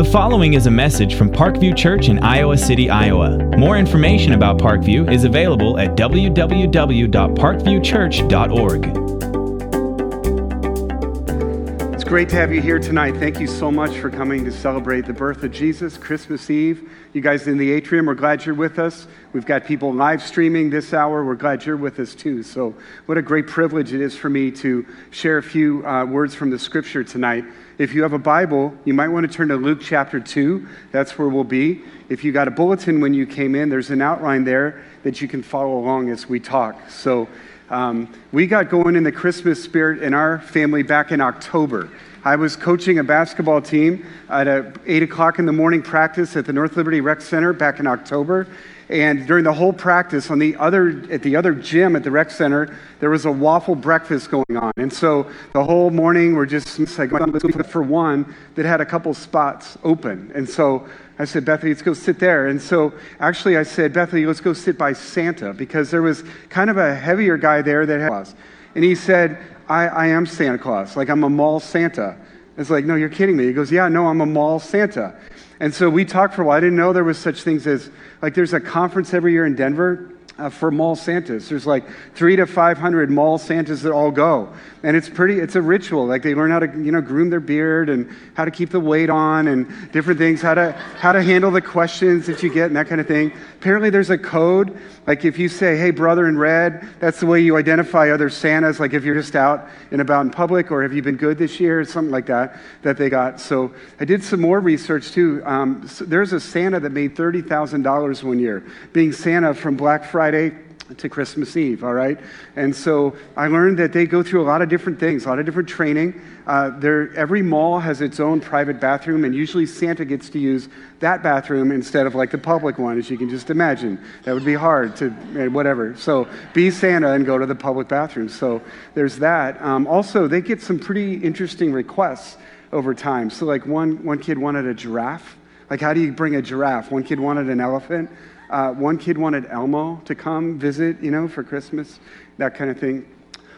The following is a message from Parkview Church in Iowa City, Iowa. More information about Parkview is available at www.parkviewchurch.org. It's great to have you here tonight. Thank you so much for coming to celebrate the birth of Jesus, Christmas Eve. You guys in the atrium, we're glad you're with us. We've got people live streaming this hour. We're glad you're with us too. So, what a great privilege it is for me to share a few uh, words from the scripture tonight. If you have a Bible, you might want to turn to Luke chapter 2. That's where we'll be. If you got a bulletin when you came in, there's an outline there that you can follow along as we talk. So, um, we got going in the Christmas spirit in our family back in October. I was coaching a basketball team at a 8 o'clock in the morning practice at the North Liberty Rec Center back in October. And during the whole practice, on the other at the other gym at the rec center, there was a waffle breakfast going on. And so the whole morning we're just like for one that had a couple spots open. And so I said, Bethany, let's go sit there. And so actually I said, Bethany, let's go sit by Santa because there was kind of a heavier guy there that had and he said, I, I am Santa Claus. Like I'm a mall Santa. It's like, no, you're kidding me. He goes, yeah, no, I'm a mall Santa. And so we talked for a while. I didn't know there was such things as, like, there's a conference every year in Denver uh, for mall Santas. There's like three to 500 mall Santas that all go. And it's pretty, it's a ritual. Like they learn how to, you know, groom their beard and how to keep the weight on and different things, how to, how to handle the questions that you get and that kind of thing. Apparently there's a code. Like if you say, hey, brother in red, that's the way you identify other Santas. Like if you're just out and about in public or have you been good this year or something like that, that they got. So I did some more research too. Um, so there's a Santa that made $30,000 one year, being Santa from Black Friday to Christmas Eve, all right? And so I learned that they go through a lot of different things, a lot of different training. Uh, every mall has its own private bathroom, and usually Santa gets to use that bathroom instead of like the public one, as you can just imagine. That would be hard to, eh, whatever. So be Santa and go to the public bathroom. So there's that. Um, also, they get some pretty interesting requests over time. So, like, one, one kid wanted a giraffe. Like, how do you bring a giraffe? One kid wanted an elephant. Uh, one kid wanted Elmo to come visit, you know, for Christmas, that kind of thing.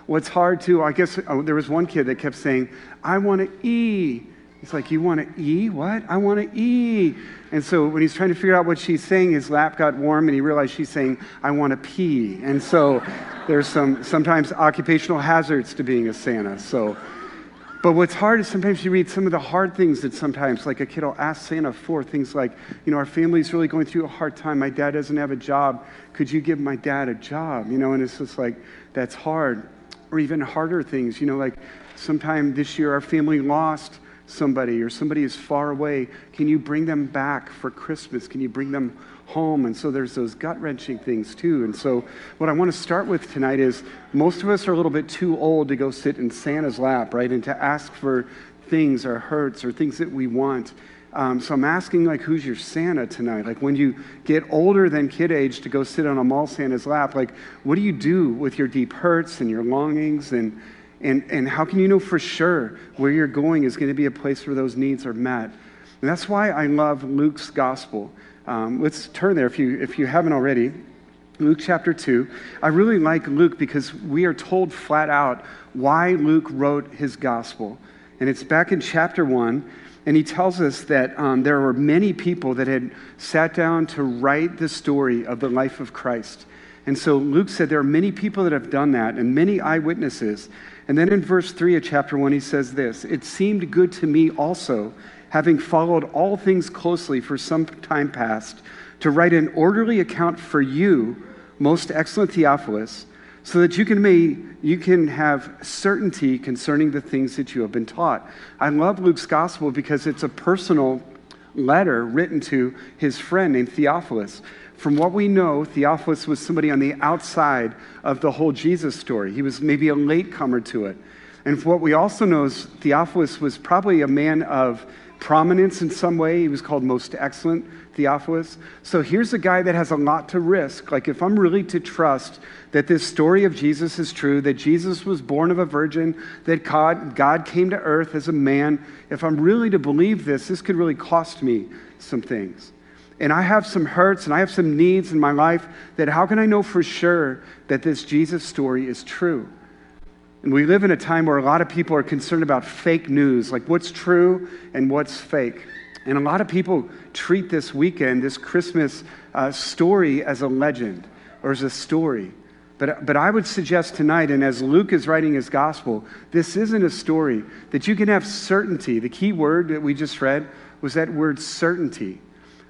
What's hard too, I guess, oh, there was one kid that kept saying, I want to E. He's like, You want to E? What? I want to E. And so when he's trying to figure out what she's saying, his lap got warm and he realized she's saying, I want to pee. And so there's some sometimes occupational hazards to being a Santa. So but what's hard is sometimes you read some of the hard things that sometimes, like a kid will ask Santa for things like, you know, our family's really going through a hard time. My dad doesn't have a job. Could you give my dad a job? You know, and it's just like, that's hard. Or even harder things, you know, like sometime this year our family lost somebody or somebody is far away. Can you bring them back for Christmas? Can you bring them home. And so there's those gut wrenching things too. And so what I want to start with tonight is most of us are a little bit too old to go sit in Santa's lap, right? And to ask for things or hurts or things that we want. Um, so I'm asking, like, who's your Santa tonight? Like, when you get older than kid age to go sit on a mall Santa's lap, like, what do you do with your deep hurts and your longings? And, and, and how can you know for sure where you're going is going to be a place where those needs are met? And that's why I love Luke's gospel. Um, let's turn there if you, if you haven't already. Luke chapter 2. I really like Luke because we are told flat out why Luke wrote his gospel. And it's back in chapter 1, and he tells us that um, there were many people that had sat down to write the story of the life of Christ. And so Luke said there are many people that have done that and many eyewitnesses. And then in verse 3 of chapter 1, he says this It seemed good to me also having followed all things closely for some time past, to write an orderly account for you, most excellent Theophilus, so that you can, may, you can have certainty concerning the things that you have been taught. I love Luke's gospel because it's a personal letter written to his friend named Theophilus. From what we know, Theophilus was somebody on the outside of the whole Jesus story. He was maybe a latecomer to it. And what we also know is Theophilus was probably a man of prominence in some way. He was called Most Excellent Theophilus. So here's a guy that has a lot to risk. Like, if I'm really to trust that this story of Jesus is true, that Jesus was born of a virgin, that God, God came to earth as a man, if I'm really to believe this, this could really cost me some things. And I have some hurts and I have some needs in my life that how can I know for sure that this Jesus story is true? And we live in a time where a lot of people are concerned about fake news, like what's true and what's fake. And a lot of people treat this weekend, this Christmas uh, story, as a legend or as a story. But, but I would suggest tonight, and as Luke is writing his gospel, this isn't a story that you can have certainty. The key word that we just read was that word certainty.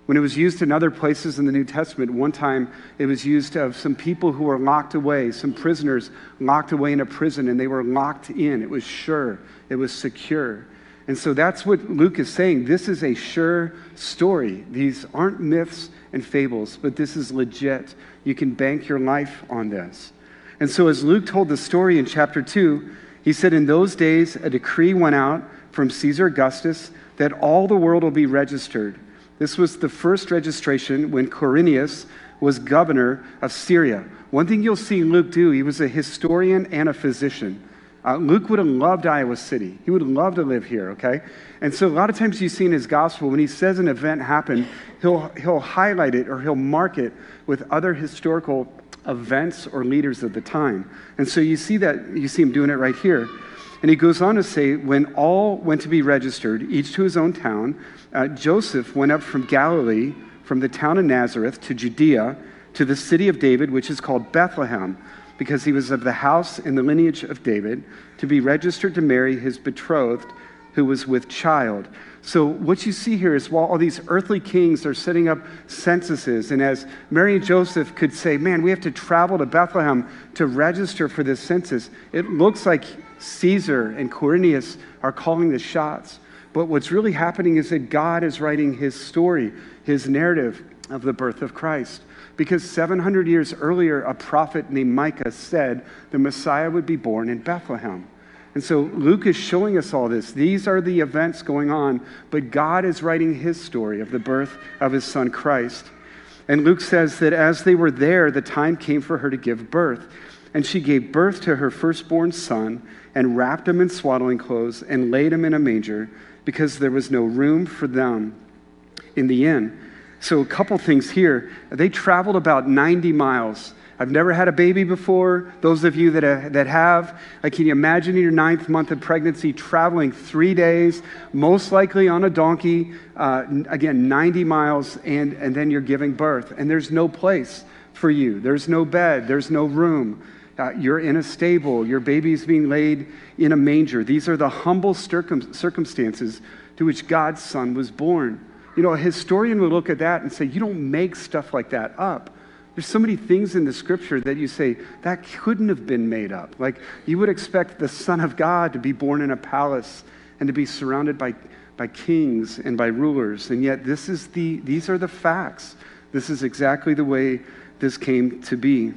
When it was used in other places in the New Testament, one time it was used of some people who were locked away, some prisoners locked away in a prison, and they were locked in. It was sure, it was secure. And so that's what Luke is saying. This is a sure story. These aren't myths and fables, but this is legit. You can bank your life on this. And so, as Luke told the story in chapter 2, he said, In those days, a decree went out from Caesar Augustus that all the world will be registered. This was the first registration when Quirinius was governor of Syria. One thing you'll see Luke do, he was a historian and a physician. Uh, Luke would have loved Iowa City. He would have loved to live here, okay? And so a lot of times you see in his gospel, when he says an event happened, he'll, he'll highlight it or he'll mark it with other historical events or leaders of the time. And so you see that, you see him doing it right here. And he goes on to say, when all went to be registered, each to his own town, uh, Joseph went up from Galilee, from the town of Nazareth to Judea, to the city of David, which is called Bethlehem because he was of the house and the lineage of David, to be registered to marry his betrothed who was with child. So, what you see here is while all these earthly kings are setting up censuses, and as Mary and Joseph could say, Man, we have to travel to Bethlehem to register for this census, it looks like Caesar and Quirinius are calling the shots. But what's really happening is that God is writing his story, his narrative of the birth of Christ. Because 700 years earlier, a prophet named Micah said the Messiah would be born in Bethlehem. And so Luke is showing us all this. These are the events going on, but God is writing his story of the birth of his son Christ. And Luke says that as they were there, the time came for her to give birth. And she gave birth to her firstborn son and wrapped him in swaddling clothes and laid him in a manger because there was no room for them in the inn. So, a couple things here. They traveled about 90 miles. I've never had a baby before. Those of you that, uh, that have, like, can you imagine in your ninth month of pregnancy traveling three days, most likely on a donkey, uh, again, 90 miles, and, and then you're giving birth. And there's no place for you, there's no bed, there's no room. Uh, you're in a stable, your baby's being laid in a manger. These are the humble circum- circumstances to which God's son was born. You know, a historian would look at that and say, you don't make stuff like that up. There's so many things in the scripture that you say, that couldn't have been made up. Like, you would expect the Son of God to be born in a palace and to be surrounded by, by kings and by rulers. And yet, this is the, these are the facts. This is exactly the way this came to be.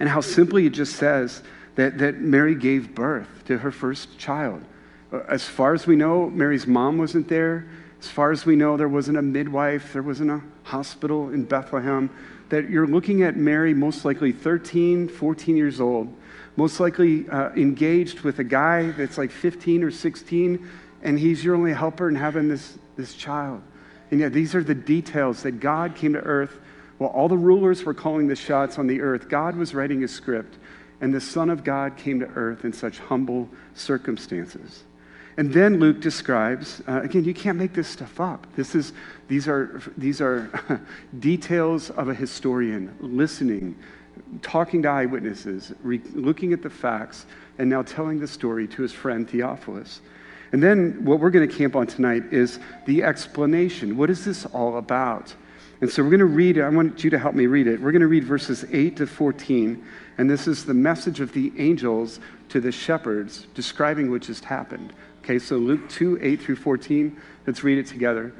And how simply it just says that, that Mary gave birth to her first child. As far as we know, Mary's mom wasn't there. As far as we know, there wasn't a midwife, there wasn't a hospital in Bethlehem. That you're looking at Mary, most likely 13, 14 years old, most likely uh, engaged with a guy that's like 15 or 16, and he's your only helper in having this, this child. And yet, these are the details that God came to earth while all the rulers were calling the shots on the earth. God was writing a script, and the Son of God came to earth in such humble circumstances. And then Luke describes, uh, again, you can't make this stuff up. This is, these are, these are details of a historian listening, talking to eyewitnesses, re- looking at the facts, and now telling the story to his friend Theophilus. And then what we're going to camp on tonight is the explanation. What is this all about? And so we're going to read, I want you to help me read it. We're going to read verses 8 to 14. And this is the message of the angels to the shepherds describing what just happened. Okay, so Luke 2 8 through 14, let's read it together.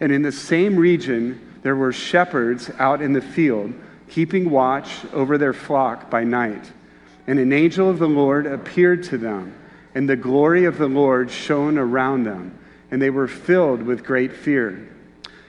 And in the same region, there were shepherds out in the field, keeping watch over their flock by night. And an angel of the Lord appeared to them, and the glory of the Lord shone around them, and they were filled with great fear.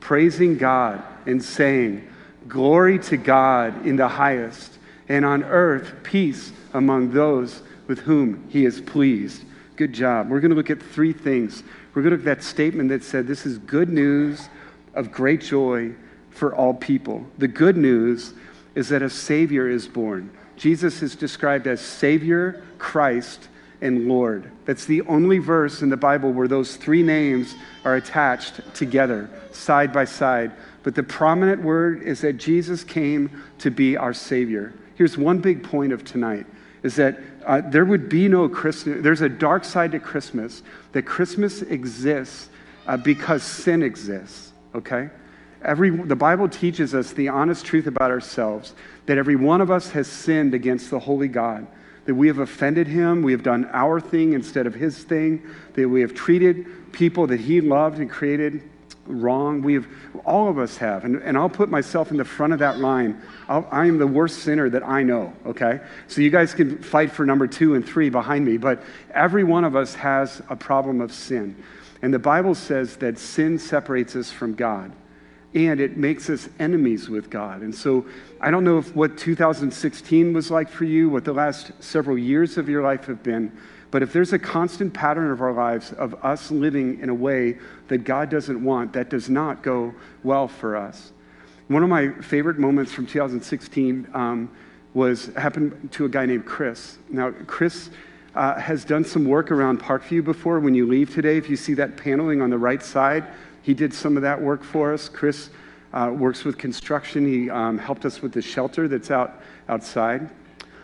praising God and saying, Glory to God in the highest, and on earth peace among those with whom he is pleased. Good job. We're going to look at three things. We're going to look at that statement that said, This is good news of great joy for all people. The good news is that a Savior is born. Jesus is described as Savior, Christ, and Lord. That's the only verse in the Bible where those three names are attached together, side by side. But the prominent word is that Jesus came to be our Savior. Here's one big point of tonight is that uh, there would be no Christmas. There's a dark side to Christmas, that Christmas exists uh, because sin exists, okay? Every, the Bible teaches us the honest truth about ourselves that every one of us has sinned against the holy God that we have offended him, we have done our thing instead of his thing, that we have treated people that he loved and created wrong. We have, all of us have. And, and I'll put myself in the front of that line. I'll, I am the worst sinner that I know, okay? So you guys can fight for number two and three behind me, but every one of us has a problem of sin. And the Bible says that sin separates us from God and it makes us enemies with God. And so I don't know if what 2016 was like for you, what the last several years of your life have been, but if there's a constant pattern of our lives of us living in a way that God doesn't want, that does not go well for us. One of my favorite moments from 2016 um, was happened to a guy named Chris. Now, Chris uh, has done some work around Parkview before. When you leave today, if you see that paneling on the right side, he did some of that work for us. Chris uh, works with construction. He um, helped us with the shelter that's out outside.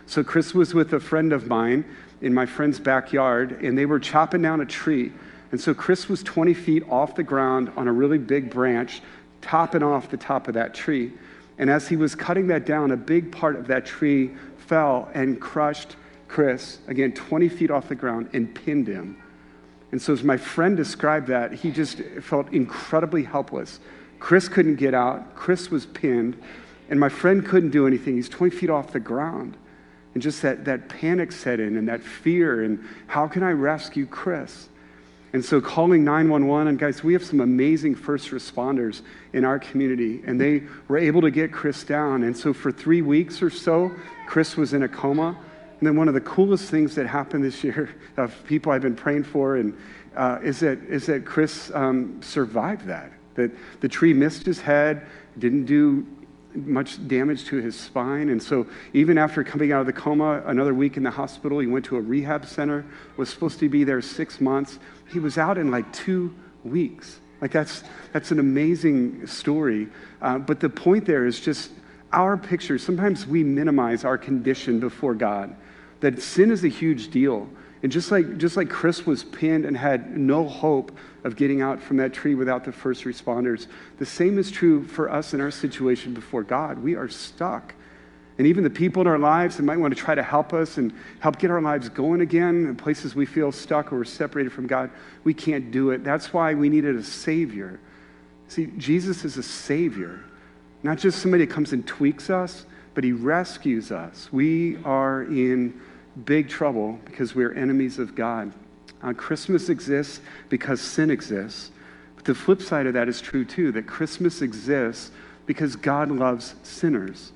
So Chris was with a friend of mine in my friend's backyard, and they were chopping down a tree. And so Chris was 20 feet off the ground on a really big branch, topping off the top of that tree. And as he was cutting that down, a big part of that tree fell and crushed Chris, again, 20 feet off the ground, and pinned him. And so, as my friend described that, he just felt incredibly helpless. Chris couldn't get out, Chris was pinned, and my friend couldn't do anything. He's 20 feet off the ground. And just that, that panic set in and that fear, and how can I rescue Chris? And so, calling 911, and guys, we have some amazing first responders in our community, and they were able to get Chris down. And so, for three weeks or so, Chris was in a coma. And then one of the coolest things that happened this year of people I've been praying for and, uh, is, that, is that Chris um, survived that. That the tree missed his head, didn't do much damage to his spine. And so, even after coming out of the coma, another week in the hospital, he went to a rehab center, was supposed to be there six months. He was out in like two weeks. Like, that's, that's an amazing story. Uh, but the point there is just our picture. Sometimes we minimize our condition before God that sin is a huge deal. And just like, just like Chris was pinned and had no hope of getting out from that tree without the first responders, the same is true for us in our situation before God. We are stuck. And even the people in our lives that might want to try to help us and help get our lives going again in places we feel stuck or we're separated from God, we can't do it. That's why we needed a Savior. See, Jesus is a Savior, not just somebody that comes and tweaks us, but He rescues us. We are in big trouble because we're enemies of God. Uh, Christmas exists because sin exists. But the flip side of that is true too that Christmas exists because God loves sinners.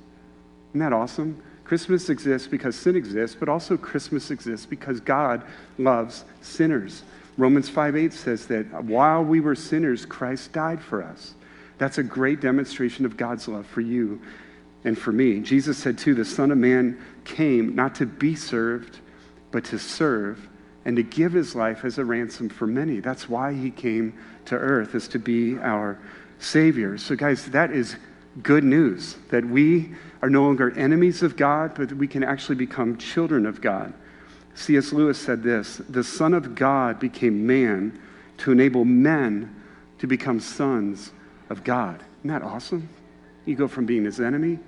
Isn't that awesome? Christmas exists because sin exists, but also Christmas exists because God loves sinners. Romans 5 8 says that while we were sinners, Christ died for us. That's a great demonstration of God's love for you and for me. Jesus said, too, the Son of Man came not to be served, but to serve and to give his life as a ransom for many. That's why he came to earth, is to be our Savior. So, guys, that is good news that we are no longer enemies of God, but we can actually become children of God. C.S. Lewis said this The Son of God became man to enable men to become sons of God. Isn't that awesome? You go from being his enemy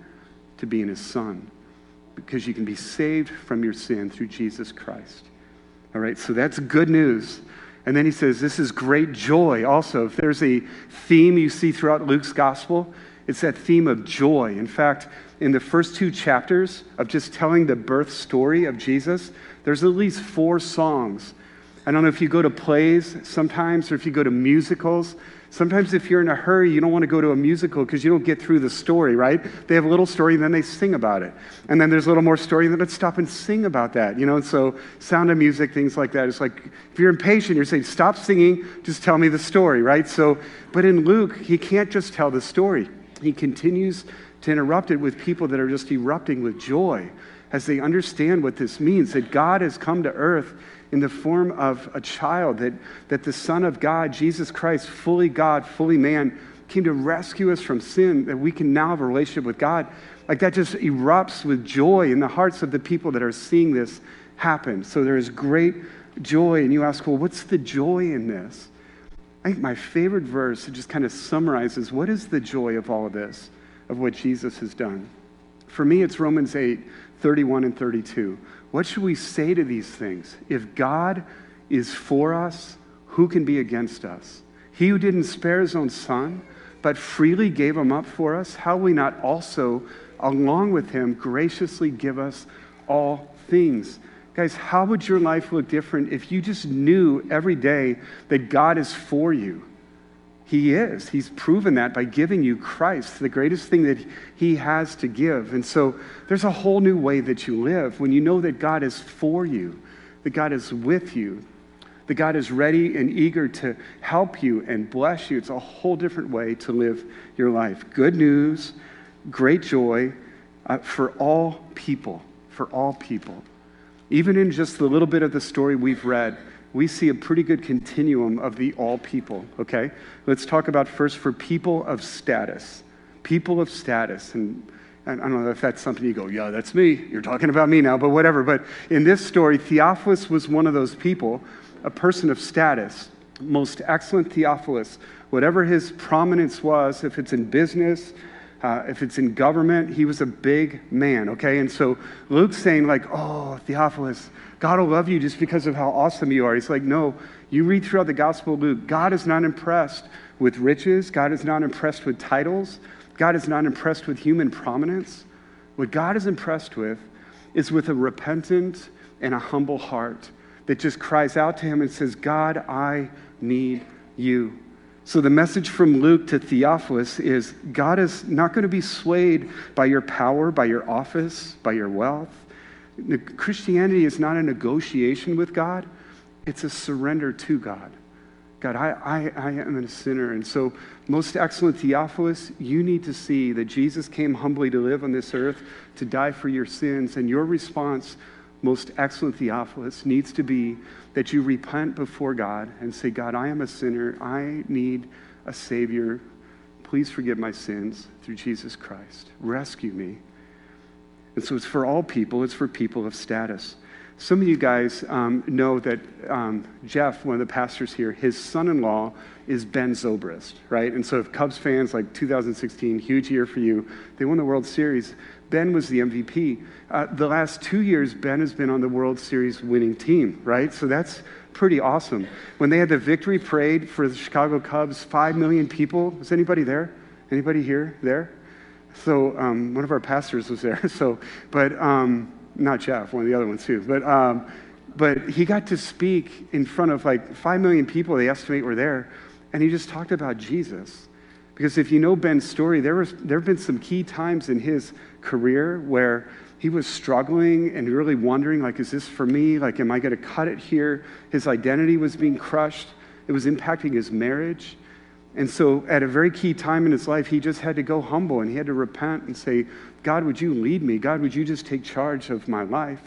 to being his son because you can be saved from your sin through Jesus Christ. All right, so that's good news. And then he says, This is great joy also. If there's a theme you see throughout Luke's gospel, it's that theme of joy. In fact, in the first two chapters of just telling the birth story of Jesus, there's at least four songs. I don't know if you go to plays sometimes or if you go to musicals, Sometimes, if you're in a hurry, you don't want to go to a musical because you don't get through the story, right? They have a little story and then they sing about it. And then there's a little more story and then let's stop and sing about that, you know? And so, sound of music, things like that. It's like if you're impatient, you're saying, stop singing, just tell me the story, right? So, but in Luke, he can't just tell the story. He continues to interrupt it with people that are just erupting with joy as they understand what this means that God has come to earth in the form of a child, that, that the Son of God, Jesus Christ, fully God, fully man, came to rescue us from sin, that we can now have a relationship with God. Like that just erupts with joy in the hearts of the people that are seeing this happen. So there is great joy. And you ask, well, what's the joy in this? I think my favorite verse just kind of summarizes what is the joy of all of this, of what Jesus has done. For me, it's Romans 8, 31 and 32. What should we say to these things? If God is for us, who can be against us? He who didn't spare his own son, but freely gave him up for us, how will we not also, along with him, graciously give us all things? Guys, how would your life look different if you just knew every day that God is for you? He is. He's proven that by giving you Christ, the greatest thing that He has to give. And so there's a whole new way that you live when you know that God is for you, that God is with you, that God is ready and eager to help you and bless you. It's a whole different way to live your life. Good news, great joy uh, for all people, for all people. Even in just the little bit of the story we've read, we see a pretty good continuum of the all people, okay? Let's talk about first for people of status. People of status. And I don't know if that's something you go, yeah, that's me. You're talking about me now, but whatever. But in this story, Theophilus was one of those people, a person of status, most excellent Theophilus. Whatever his prominence was, if it's in business, uh, if it's in government, he was a big man, okay? And so Luke's saying, like, oh, Theophilus, God will love you just because of how awesome you are. He's like, no, you read throughout the Gospel of Luke, God is not impressed with riches, God is not impressed with titles, God is not impressed with human prominence. What God is impressed with is with a repentant and a humble heart that just cries out to Him and says, God, I need you. So, the message from Luke to Theophilus is God is not going to be swayed by your power, by your office, by your wealth. Christianity is not a negotiation with God, it's a surrender to God. God, I, I, I am a sinner. And so, most excellent Theophilus, you need to see that Jesus came humbly to live on this earth to die for your sins. And your response, most excellent Theophilus, needs to be that you repent before God and say, God, I am a sinner. I need a Savior. Please forgive my sins through Jesus Christ. Rescue me. And so it's for all people, it's for people of status. Some of you guys um, know that um, Jeff, one of the pastors here, his son in law is Ben Zobrist, right? And so, if Cubs fans, like 2016, huge year for you, they won the World Series. Ben was the MVP. Uh, the last two years, Ben has been on the World Series winning team, right? So that's pretty awesome. When they had the victory parade for the Chicago Cubs, five million people. Was anybody there? Anybody here? There? So um, one of our pastors was there. So, but um, not Jeff, one of the other ones too. But um, but he got to speak in front of like five million people. They estimate were there, and he just talked about Jesus. Because if you know Ben's story, there was there have been some key times in his career where he was struggling and really wondering, like, is this for me? Like, am I going to cut it here? His identity was being crushed. It was impacting his marriage. And so, at a very key time in his life, he just had to go humble and he had to repent and say, God, would you lead me? God, would you just take charge of my life?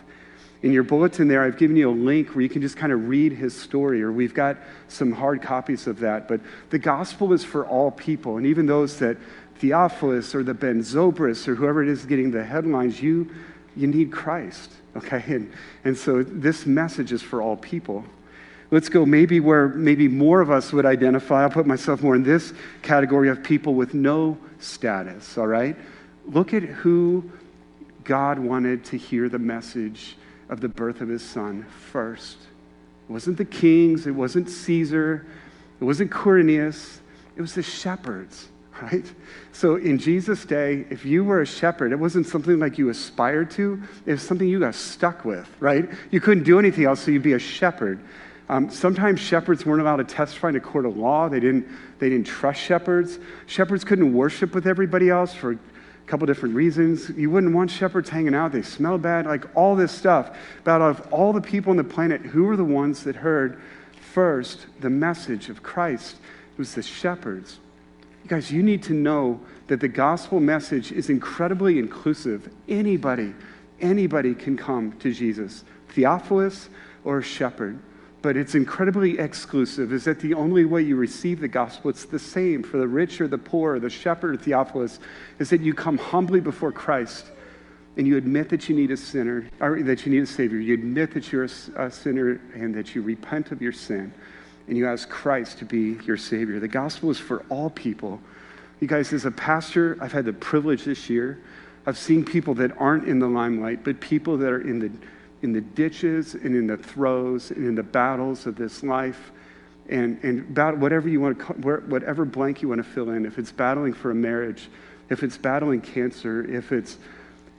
In your bulletin there, I've given you a link where you can just kind of read his story, or we've got some hard copies of that. But the gospel is for all people, and even those that Theophilus or the Ben Zobrist or whoever it is getting the headlines, you, you need Christ, okay? And, and so this message is for all people. Let's go maybe where maybe more of us would identify. I'll put myself more in this category of people with no status, all right? Look at who God wanted to hear the message of the birth of his son first. It wasn't the kings, it wasn't Caesar, it wasn't Quirinius, it was the shepherds, right? So in Jesus' day, if you were a shepherd, it wasn't something like you aspired to, it was something you got stuck with, right? You couldn't do anything else, so you'd be a shepherd. Um, sometimes shepherds weren't allowed to testify in a court of law. They didn't, they didn't trust shepherds. Shepherds couldn't worship with everybody else for a couple different reasons. You wouldn't want shepherds hanging out. They smell bad, like all this stuff. But out of all the people on the planet, who were the ones that heard first the message of Christ? It was the shepherds. Guys, you need to know that the gospel message is incredibly inclusive. Anybody, anybody can come to Jesus. Theophilus or a shepherd but it's incredibly exclusive. Is that the only way you receive the gospel? It's the same for the rich or the poor, the shepherd or Theophilus, is that you come humbly before Christ and you admit that you need a sinner, or that you need a Savior. You admit that you're a, a sinner and that you repent of your sin, and you ask Christ to be your Savior. The gospel is for all people. You guys, as a pastor, I've had the privilege this year of seeing people that aren't in the limelight, but people that are in the in the ditches and in the throes and in the battles of this life and, and about whatever you want to, whatever blank you want to fill in. If it's battling for a marriage, if it's battling cancer, if it's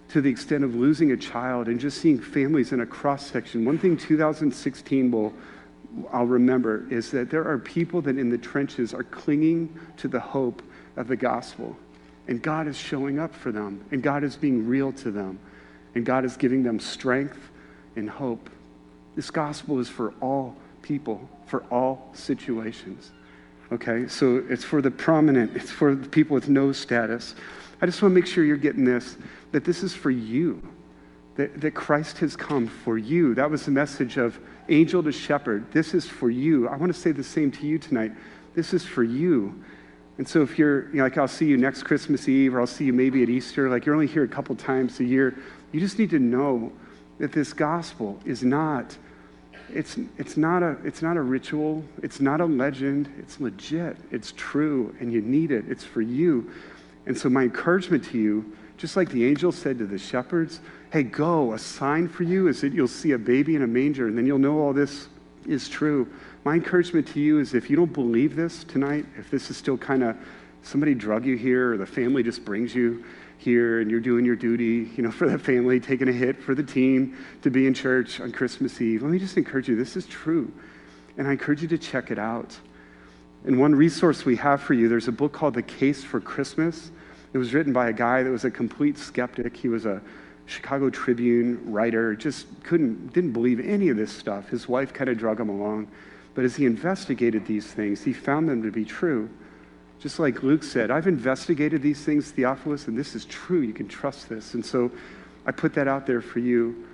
to the extent of losing a child and just seeing families in a cross section. One thing 2016 will, I'll remember is that there are people that in the trenches are clinging to the hope of the gospel. And God is showing up for them, and God is being real to them, and God is giving them strength and hope. This gospel is for all people, for all situations. Okay, so it's for the prominent, it's for the people with no status. I just want to make sure you're getting this that this is for you, that, that Christ has come for you. That was the message of angel to shepherd. This is for you. I want to say the same to you tonight. This is for you. And so if you're, you know, like, I'll see you next Christmas Eve, or I'll see you maybe at Easter, like you're only here a couple times a year, you just need to know that this gospel is not it's, it's, not a, it's not a ritual, it's not a legend, it's legit, it's true, and you need it. It's for you. And so, my encouragement to you, just like the angel said to the shepherds, hey, go, a sign for you is that you'll see a baby in a manger, and then you'll know all this is true. My encouragement to you is if you don't believe this tonight, if this is still kind of somebody drug you here or the family just brings you, here and you're doing your duty, you know, for the family, taking a hit for the team to be in church on Christmas Eve. Let me just encourage you, this is true. And I encourage you to check it out. And one resource we have for you, there's a book called The Case for Christmas. It was written by a guy that was a complete skeptic. He was a Chicago Tribune writer, just couldn't, didn't believe any of this stuff. His wife kind of drug him along. But as he investigated these things, he found them to be true. Just like Luke said, I've investigated these things, Theophilus, and this is true. You can trust this. And so I put that out there for you.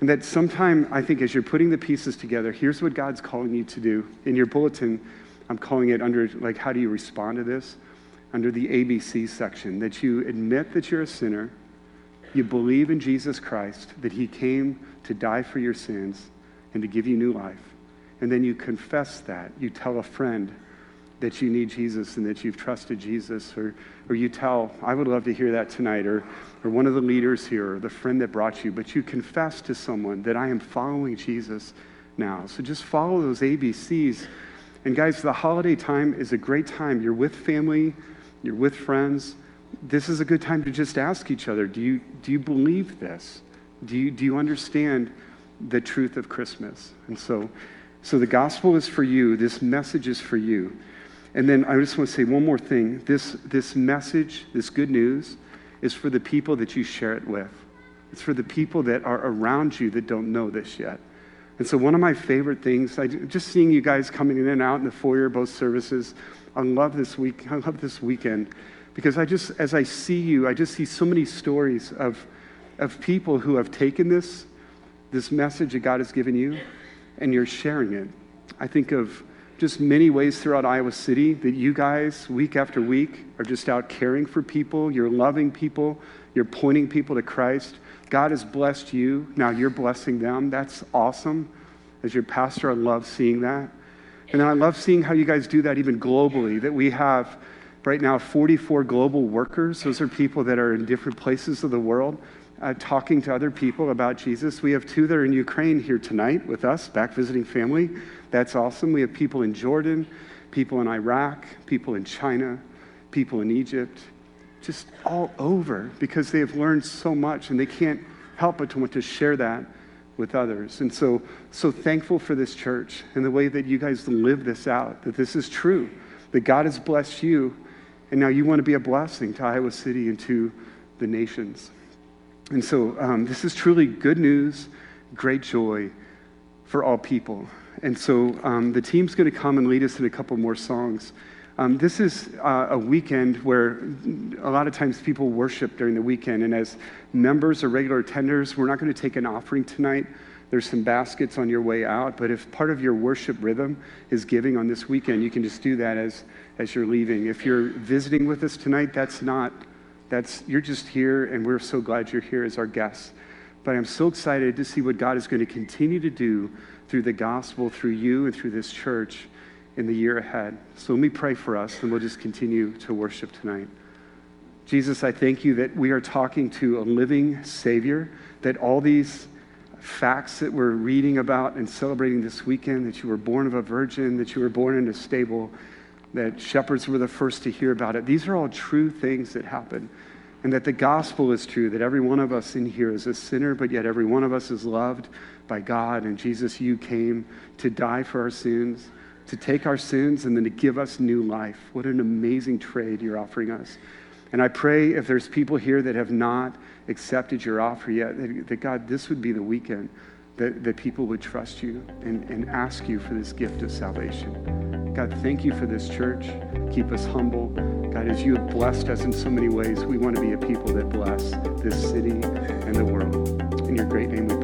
And that sometime, I think, as you're putting the pieces together, here's what God's calling you to do. In your bulletin, I'm calling it under, like, how do you respond to this? Under the ABC section, that you admit that you're a sinner, you believe in Jesus Christ, that he came to die for your sins and to give you new life. And then you confess that. You tell a friend, that you need Jesus and that you've trusted Jesus, or, or you tell, I would love to hear that tonight, or, or one of the leaders here, or the friend that brought you, but you confess to someone that I am following Jesus now. So just follow those ABCs. And guys, the holiday time is a great time. You're with family, you're with friends. This is a good time to just ask each other do you, do you believe this? Do you, do you understand the truth of Christmas? And so, so the gospel is for you, this message is for you. And then I just want to say one more thing. This, this message, this good news, is for the people that you share it with. It's for the people that are around you that don't know this yet. And so, one of my favorite things, I, just seeing you guys coming in and out in the foyer, both services, I love this week. I love this weekend because I just, as I see you, I just see so many stories of, of people who have taken this, this message that God has given you, and you're sharing it. I think of just many ways throughout Iowa City that you guys, week after week, are just out caring for people. You're loving people. You're pointing people to Christ. God has blessed you. Now you're blessing them. That's awesome. As your pastor, I love seeing that. And I love seeing how you guys do that even globally, that we have right now 44 global workers. Those are people that are in different places of the world uh, talking to other people about Jesus. We have two that are in Ukraine here tonight with us, back visiting family. That's awesome. We have people in Jordan, people in Iraq, people in China, people in Egypt, just all over because they have learned so much and they can't help but to want to share that with others. And so, so thankful for this church and the way that you guys live this out, that this is true, that God has blessed you, and now you want to be a blessing to Iowa City and to the nations. And so, um, this is truly good news, great joy for all people. And so, um, the team's going to come and lead us in a couple more songs. Um, this is uh, a weekend where a lot of times people worship during the weekend, and as members or regular attenders, we're not going to take an offering tonight. There's some baskets on your way out, but if part of your worship rhythm is giving on this weekend, you can just do that as, as you're leaving. If you're visiting with us tonight, that's not, that's, you're just here, and we're so glad you're here as our guests. But I'm so excited to see what God is going to continue to do through the gospel, through you, and through this church in the year ahead. So let me pray for us, and we'll just continue to worship tonight. Jesus, I thank you that we are talking to a living Savior, that all these facts that we're reading about and celebrating this weekend, that you were born of a virgin, that you were born in a stable, that shepherds were the first to hear about it, these are all true things that happen. And that the gospel is true, that every one of us in here is a sinner, but yet every one of us is loved by God. And Jesus, you came to die for our sins to take our sins and then to give us new life. What an amazing trade you're offering us. And I pray if there's people here that have not accepted your offer yet, that, that God, this would be the weekend that, that people would trust you and, and ask you for this gift of salvation. God, thank you for this church. Keep us humble. God, as you have blessed us in so many ways, we want to be a people that bless this city and the world. In your great name we pray.